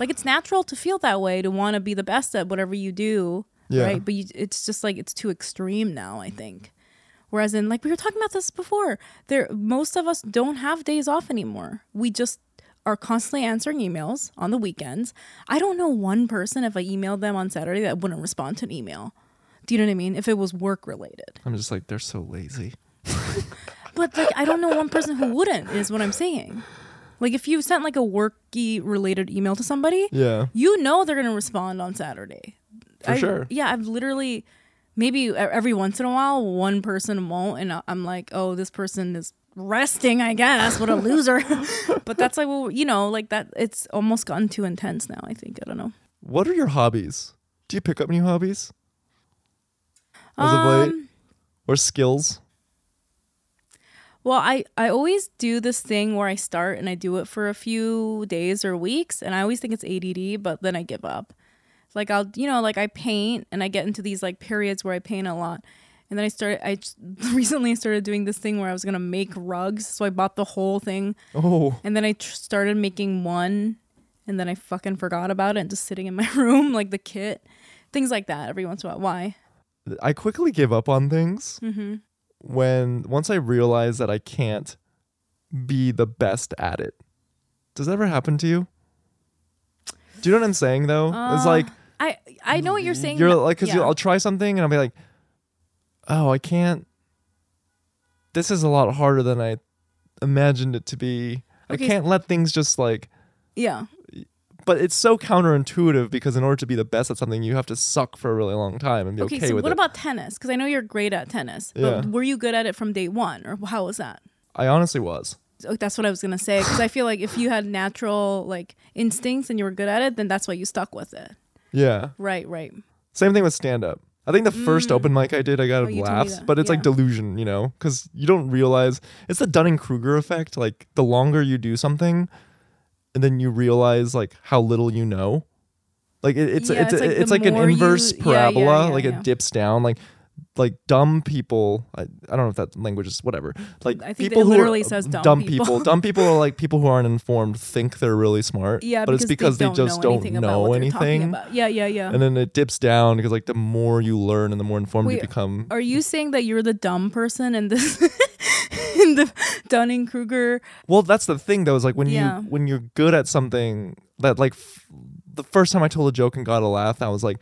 Like it's natural to feel that way to want to be the best at whatever you do, Yeah. right? But you, it's just like it's too extreme now, I think. Whereas in like we were talking about this before, there most of us don't have days off anymore. We just are constantly answering emails on the weekends. I don't know one person if I emailed them on Saturday that wouldn't respond to an email. Do you know what I mean? If it was work related. I'm just like they're so lazy. But like I don't know one person who wouldn't is what I'm saying. Like if you sent like a worky related email to somebody, Yeah. you know they're gonna respond on Saturday. For I- sure. Yeah, I've literally maybe every once in a while one person won't, and I'm like, oh, this person is resting. I guess what a loser. but that's like well, you know, like that. It's almost gotten too intense now. I think I don't know. What are your hobbies? Do you pick up new hobbies as of late Um, or skills? Well, I, I always do this thing where I start and I do it for a few days or weeks, and I always think it's ADD, but then I give up. Like I'll, you know, like I paint and I get into these like periods where I paint a lot, and then I started. I recently started doing this thing where I was gonna make rugs, so I bought the whole thing, Oh, and then I tr- started making one, and then I fucking forgot about it and just sitting in my room like the kit, things like that. Every once in a while, why? I quickly give up on things Mm-hmm. When once I realize that I can't be the best at it. Does that ever happen to you? Do you know what I'm saying though? it's Uh, like I I know what you're saying. you're like because yeah. I'll try something and I'll be like, oh, I can't. This is a lot harder than I imagined it to be. I can't let things just like. yeah. But it's so counterintuitive because in order to be the best at something, you have to suck for a really long time and be okay, Okay, so with what it. about tennis? Because I know you're great at tennis. Yeah. But were you good at it from day one, or how was that? I honestly was. Oh, That's what I was gonna say. Because I feel like if you had natural like instincts and you were good at it, then that's why you stuck with it. Yeah. Right, right. Same thing with stand up. I think the first open mic I did, I got Mm. Oh, you told me laughs, but it's like delusion, you know, because you don't realize it's the Dunning Kruger effect. Like the longer you do something, and then you realize like how little you know. Like it, it's Yeah, it's it's it's like like, an more you- inverse yeah, yeah, parabola. like it dips down. Like like dumb people. I, I don't know if that language is whatever. Like I think people it who literally are, says dumb people. Dumb people are like people who aren't informed think they're really smart. Yeah, but it's because they, don't just know don't know what they're talking anything. Yeah, yeah, yeah. And then it dips down because like the more you learn and the more informed you become. Are you saying that you're the dumb person in this in the Dunning Kruger? Well, that's the thing though. Is like when Yeah. you when you're good at something that like f- the first time I told a joke and got a laugh, I was like,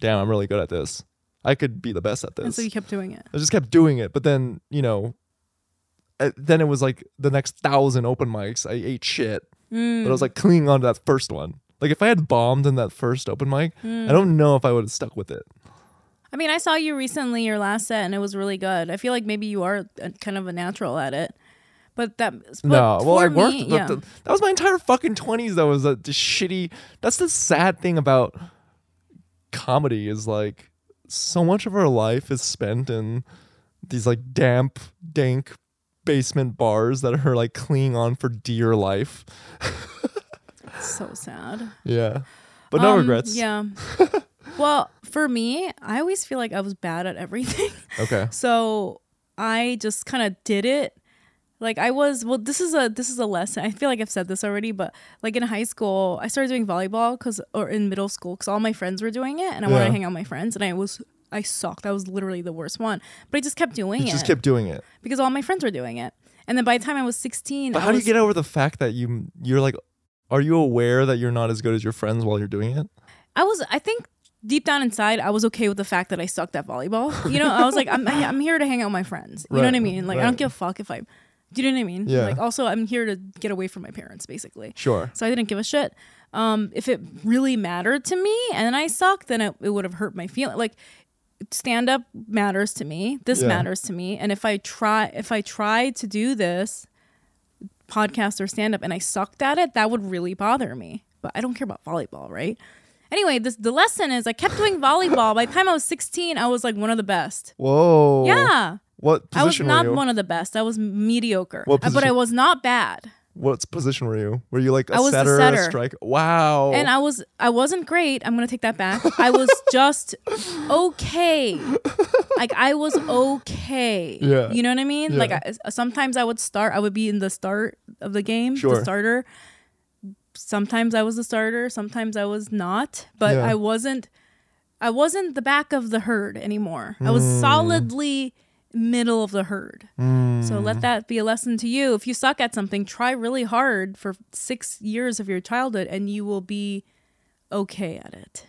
damn, I'm really good at this. I could be the best at this. And so you kept doing it. I just kept doing it, but then you know, uh, then it was like the next thousand open mics. I ate shit, Mm. but I was like clinging on to that first one. Like if I had bombed in that first open mic, Mm. I don't know if I would have stuck with it. I mean, I saw you recently your last set, and it was really good. I feel like maybe you are a, kind of a natural at it. But that but no, well, I worked. Me, yeah. that was my entire fucking twenties. That was a shitty. That's the sad thing about comedy is like so much of our life is spent in these like damp, dank basement bars that are like clinging on for dear life. so sad. Yeah, but no Um, regrets. Yeah. well, for me, I always feel like I was bad at everything. Okay. So I just kind of did it. Like I was well this is a this is a lesson. I feel like I've said this already, but like in high school, I started doing volleyball cuz or in middle school cuz all my friends were doing it and I wanted to hang out with my friends and I was I sucked. I was literally the worst one. But I just kept doing You it just kept doing it. because all my friends were doing it. And then by the time I was 16, But I how do you get over the fact that you you're like, are you aware that you're not as good as your friends while you're doing it? I was I think deep down inside I was okay with the fact that I sucked at volleyball. You know, I was like I'm I'm here to hang out with my friends. You know what I mean? Like I don't give a fuck if I Do you know what I mean? Yeah. Like also I'm here to get away from my parents basically. Sure. So I didn't give a shit. Um, if it really mattered to me and I sucked, then it, it would have hurt my feeling. Like stand up matters to me. This Yeah. matters to me. And if I try, if I tried to do this podcast or stand up and I sucked at it, that would really bother me. But I don't care about volleyball, right? Anyway, this the lesson is I kept doing volleyball. By the time I was 16, I was like one of the best. Whoa. Yeah. What I was not one of the best. I was mediocre. What Uh, but I was not bad. What position were you? Were you like a I was setter, setter. a strike? Wow. and I was I wasn't great. I'm gonna take that back. I was just okay. Like I was okay. Yeah. You know what I mean? Like I, sometimes I would start. I would be in the start of the game, Sure. the starter. Sometimes I was the starter. Sometimes I was not. But Yeah. I wasn't. I wasn't the back of the herd anymore. I was Hmm. solidly middle of the herd. So let that be a lesson to you. If you suck at something, try really hard for six years of your childhood, and you will be okay at it.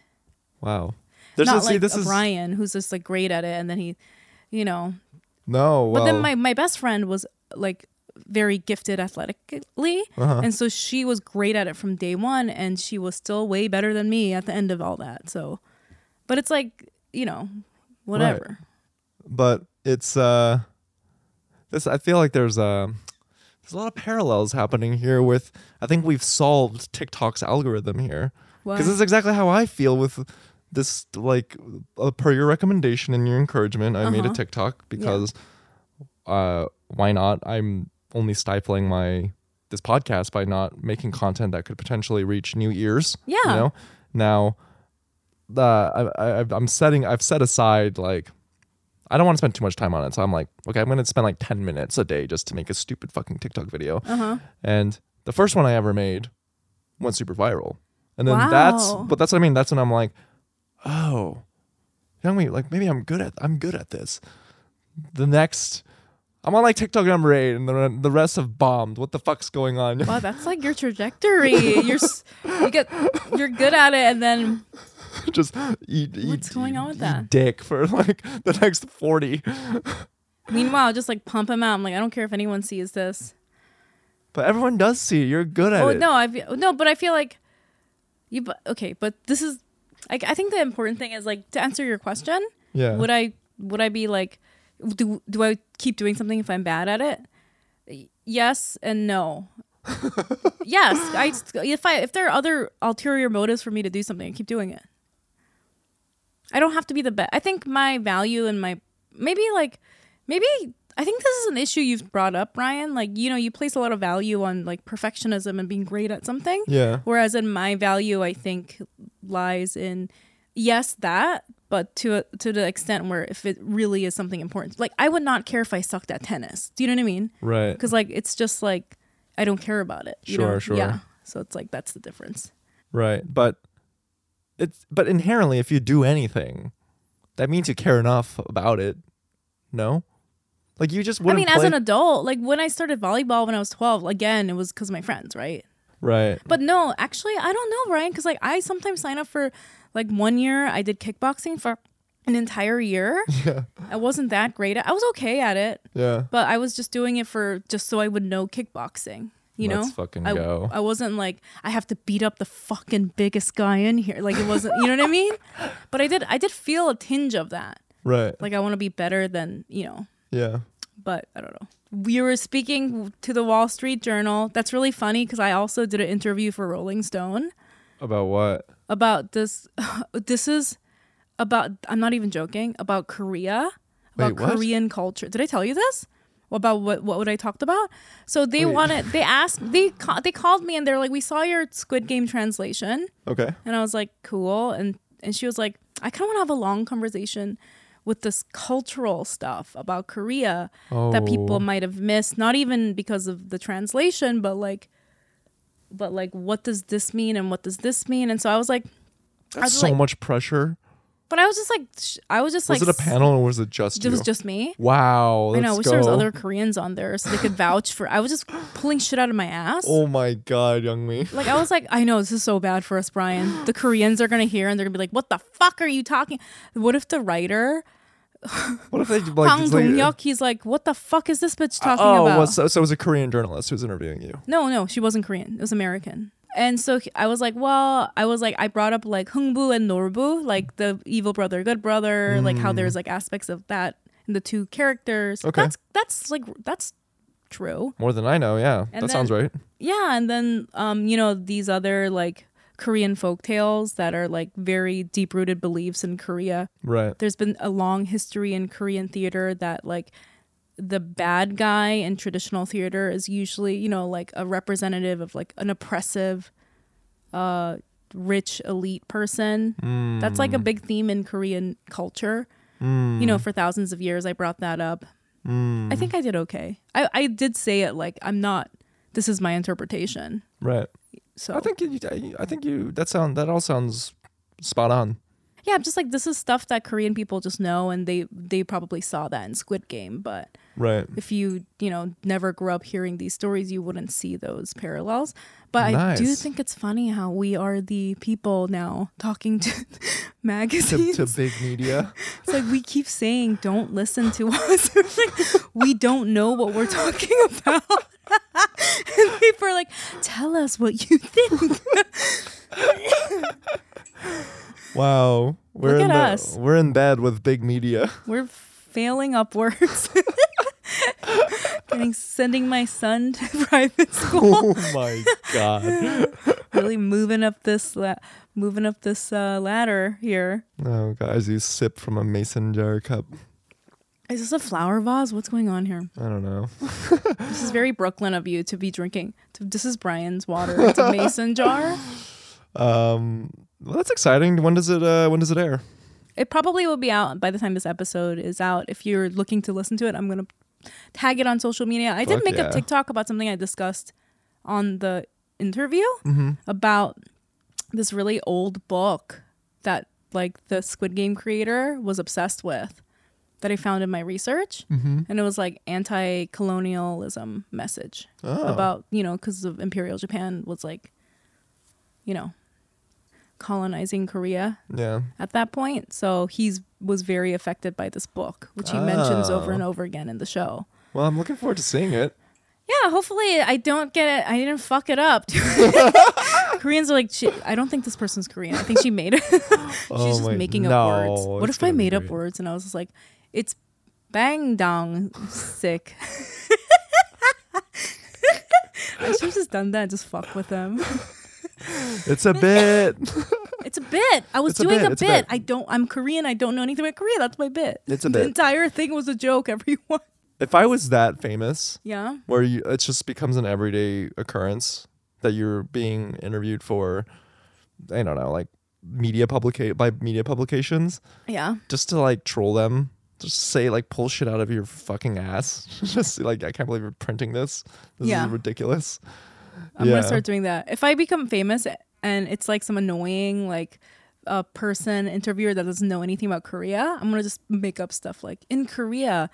wow. There's Not a, see, like this a is Brian who's just like great at it, and then he, you know. no. Well, But then my my best friend was like very gifted athletically, Uh-huh. and so she was great at it from day one, and she was still way better than me at the end of all that. So, but it's like you know, whatever. but it's uh this I feel like there's a there's a lot of parallels happening here with I think we've solved TikTok's algorithm here. Because this is exactly how I feel with this like uh, per your recommendation and your encouragement, I made a Uh-huh. TikTok because uh why not? I'm only stifling my this podcast by not making content that could potentially reach new ears. Yeah. You know? Now the I, I I'm setting I've set aside like I don't want to spend too much time on it. So I'm like, okay, I'm gonna spend like 10 minutes a day just to make a stupid fucking TikTok video. Uh huh. And the first one I ever made went super viral. And then that's but that's what I mean. That's when I'm like, oh, Young Mi, like maybe I'm good at I'm good at this. The next I'm on like TikTok number eight, and the the rest have bombed. What the fuck's going on? Wow, that's like your trajectory. You're you get you're good at it, and then just eat, eat. What's going on with eat that? Dick for like the next forty. meanwhile, just like pump him out. I'm like, I don't care if anyone sees this. But everyone does see it. You're good at it. Oh it. no, I no, but I feel like you. But okay, but this is. I, I think the important thing is like to answer your question. Yeah. Would I would I be like, do do I keep doing something if I'm bad at it? Yes and no. yes, I if I if there are other ulterior motives for me to do something, I keep doing it. I don't have to be the best. I think my value and my maybe like maybe I think this is an issue you've brought up, Ryan. Like you know, you place a lot of value on like perfectionism and being great at something. Yeah. Whereas in my value, I think lies in yes that, but to a, to the extent where if it really is something important, like I would not care if I sucked at tennis. Do you know what I mean? Right. Because like it's just like I don't care about it. You Sure, know? sure. Yeah. So it's like that's the difference. Right. But it's but inherently if you do anything, that means you care enough about it. No? Like you just I mean, as an adult, like when I started volleyball when I was twelve, again it was because of my friends, right? Right. But no, actually, I don't know, Ryan, because like I sometimes sign up for like one year I did kickboxing for an entire year. Yeah. I wasn't that great. At, I was okay at it, Yeah. but I was just doing it for just so I would know kickboxing. You know, Let's fucking I, go. I wasn't like I have to beat up the fucking biggest guy in here. Like it wasn't, you know what I mean? But I did, I did feel a tinge of that. Right. Like I want to be better than you know. Yeah. But I don't know. We were speaking to the Wall Street Journal. That's really funny because I also did an interview for Rolling Stone About what? about this. This is about. I'm not even joking. About Korea. About Wait? Korean culture. Did I tell you this? About what what would I talked about? So they Wait. wanted. They asked. They ca- they called me and they're like, "We saw your Squid Game translation." Okay. And I was like, cool. And and she was like, I kind of want to have a long conversation with this cultural stuff about Korea that Oh. people might have missed, not even because of the translation, but like, but like, what does this mean and what does this mean? And so I was like, That's was so like- much pressure. But I was just like, sh- I was just like, Was it a panel or was it just It was just me. wow. I know. I wish there was other Koreans on there so they could vouch for. I was just pulling shit out of my ass. Oh my god, Young Mi. Like I was like, I know this is so bad for us, Brian. The Koreans are gonna hear and they're gonna be like, "What the fuck are you talking?" What if the writer What if they like, Hang it's like- Dong-hyuk, uh, he's like, "What the fuck is this bitch talking Oh, about?" well, so, so it was a Korean journalist who was interviewing you. no, no, she wasn't Korean. It was American. And so he- I was like, well, I was like, I brought up like Hungbu and Norbu, like the evil brother, good brother, like how there's like aspects of that in the two characters. Mm. Okay. That's that's like that's true. More than I know, yeah. And that sounds right. Yeah, and then um, you know, these other like Korean folk tales that are like very deep rooted beliefs in Korea. Right. there's been a long history in Korean theater that like the bad guy in traditional theater is usually, you know, like a representative of like an oppressive uh rich elite person. That's like a Mm. big theme in Korean culture. Mm. You know, for thousands of years I brought that up. I think I did okay. I I did say it like I'm not this is my interpretation. Right. So I think you. I think you. That sound. That all sounds spot on. yeah, I'm just like this is stuff that Korean people just know and they they probably saw that in Squid Game, but Right. if you you know never grew up hearing these stories you wouldn't see those parallels but i do think it's funny how we are the people now talking to To, magazines to big media. it's like we keep saying don't listen to us we don't know what we're talking about and people are like tell us what you think Wow. We're Look in at the- us. We're in bed with big media. we're failing upwards getting sending my son to private school Oh my god. really moving up this la- moving up this uh, ladder here. Oh, guys, you sip from a mason jar cup. Is this a flower vase? What's going on here? I don't know. This is very Brooklyn of you to be drinking. This is Brian's water. It's a mason jar. Um, well, that's exciting. When does it? Uh, when does it air? It probably will be out by the time this episode is out. If you're looking to listen to it, I'm gonna tag it on social media. I did make yeah. a TikTok about something I discussed on the interview Mm-hmm. about this really old book that like the Squid Game creator was obsessed with that I found in my research. Mm-hmm. And it was like anti-colonialism message Oh. about, you know, because of Imperial Japan was like, you know, colonizing Korea Yeah. at that point. So he's was very affected by this book, which he mentions over Oh. and over again in the show. Well, I'm looking forward to seeing it. Yeah, hopefully I don't get it. I didn't fuck it up. Koreans are like, I don't think this person's Korean. I think she made it. She's Oh just my- making no, up words. What if I made up words and I was just like, it's bang dong sick. I should have just done that and just fuck with them. It's a bit. It's a bit. I was It's a doing bit, a it's a bit. bit. I don't. I'm Korean. I don't know anything about Korea. That's my bit. It's a The bit. entire thing was a joke. Everyone. if I was that famous, Yeah. where you, it just becomes an everyday occurrence that you're being interviewed for, I don't know, like media publicate by media publications Yeah. just to like troll them. Just say like pull shit out of your fucking ass. just like I can't believe you're printing this. This Yeah. is ridiculous. I'm Yeah. gonna start doing that. If I become famous and it's like some annoying like a person interviewer that doesn't know anything about Korea, I'm gonna just make up stuff like in Korea,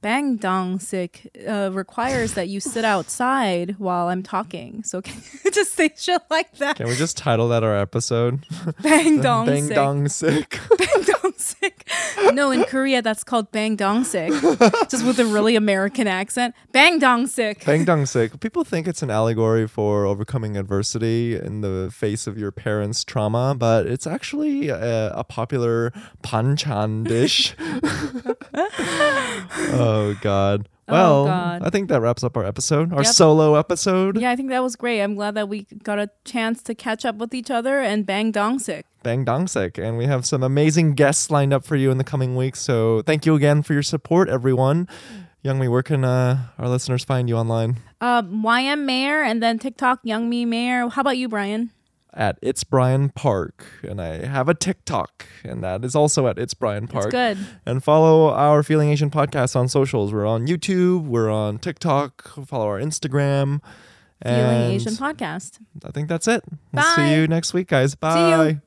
bang dong sick uh, requires that you sit outside while I'm talking. So can you just say shit like that? Can we just title that our episode? Bang dong Bang dong sick. Bang dong No, in Korea that's called bang dong sick, just with a really American accent. Bang dong sick. Bang dong sick. People think it's an allegory for overcoming adversity in the face of your parents' trauma, but it's actually a, a popular panchan dish. oh God. Oh, Well, God. I think that wraps up our episode, our Yep. solo episode. Yeah, I think that was great. I'm glad that we got a chance to catch up with each other and bang dong sick. Bang Dong Sick. And we have some amazing guests lined up for you in the coming weeks. So thank you again for your support, everyone. Young Mi, where can uh, our listeners find you online? Um, YM Mayer and then TikTok Young Mi Mayer. How about you, Brian? At It's Brian Park. And I have a TikTok, and that is also at It's Brian It's Park. good. And follow our Feeling Asian podcast on socials. We're on YouTube, we're on TikTok, follow our Instagram. Feeling Asian podcast. I think that's it. We'll see you next week, guys. Bye. you.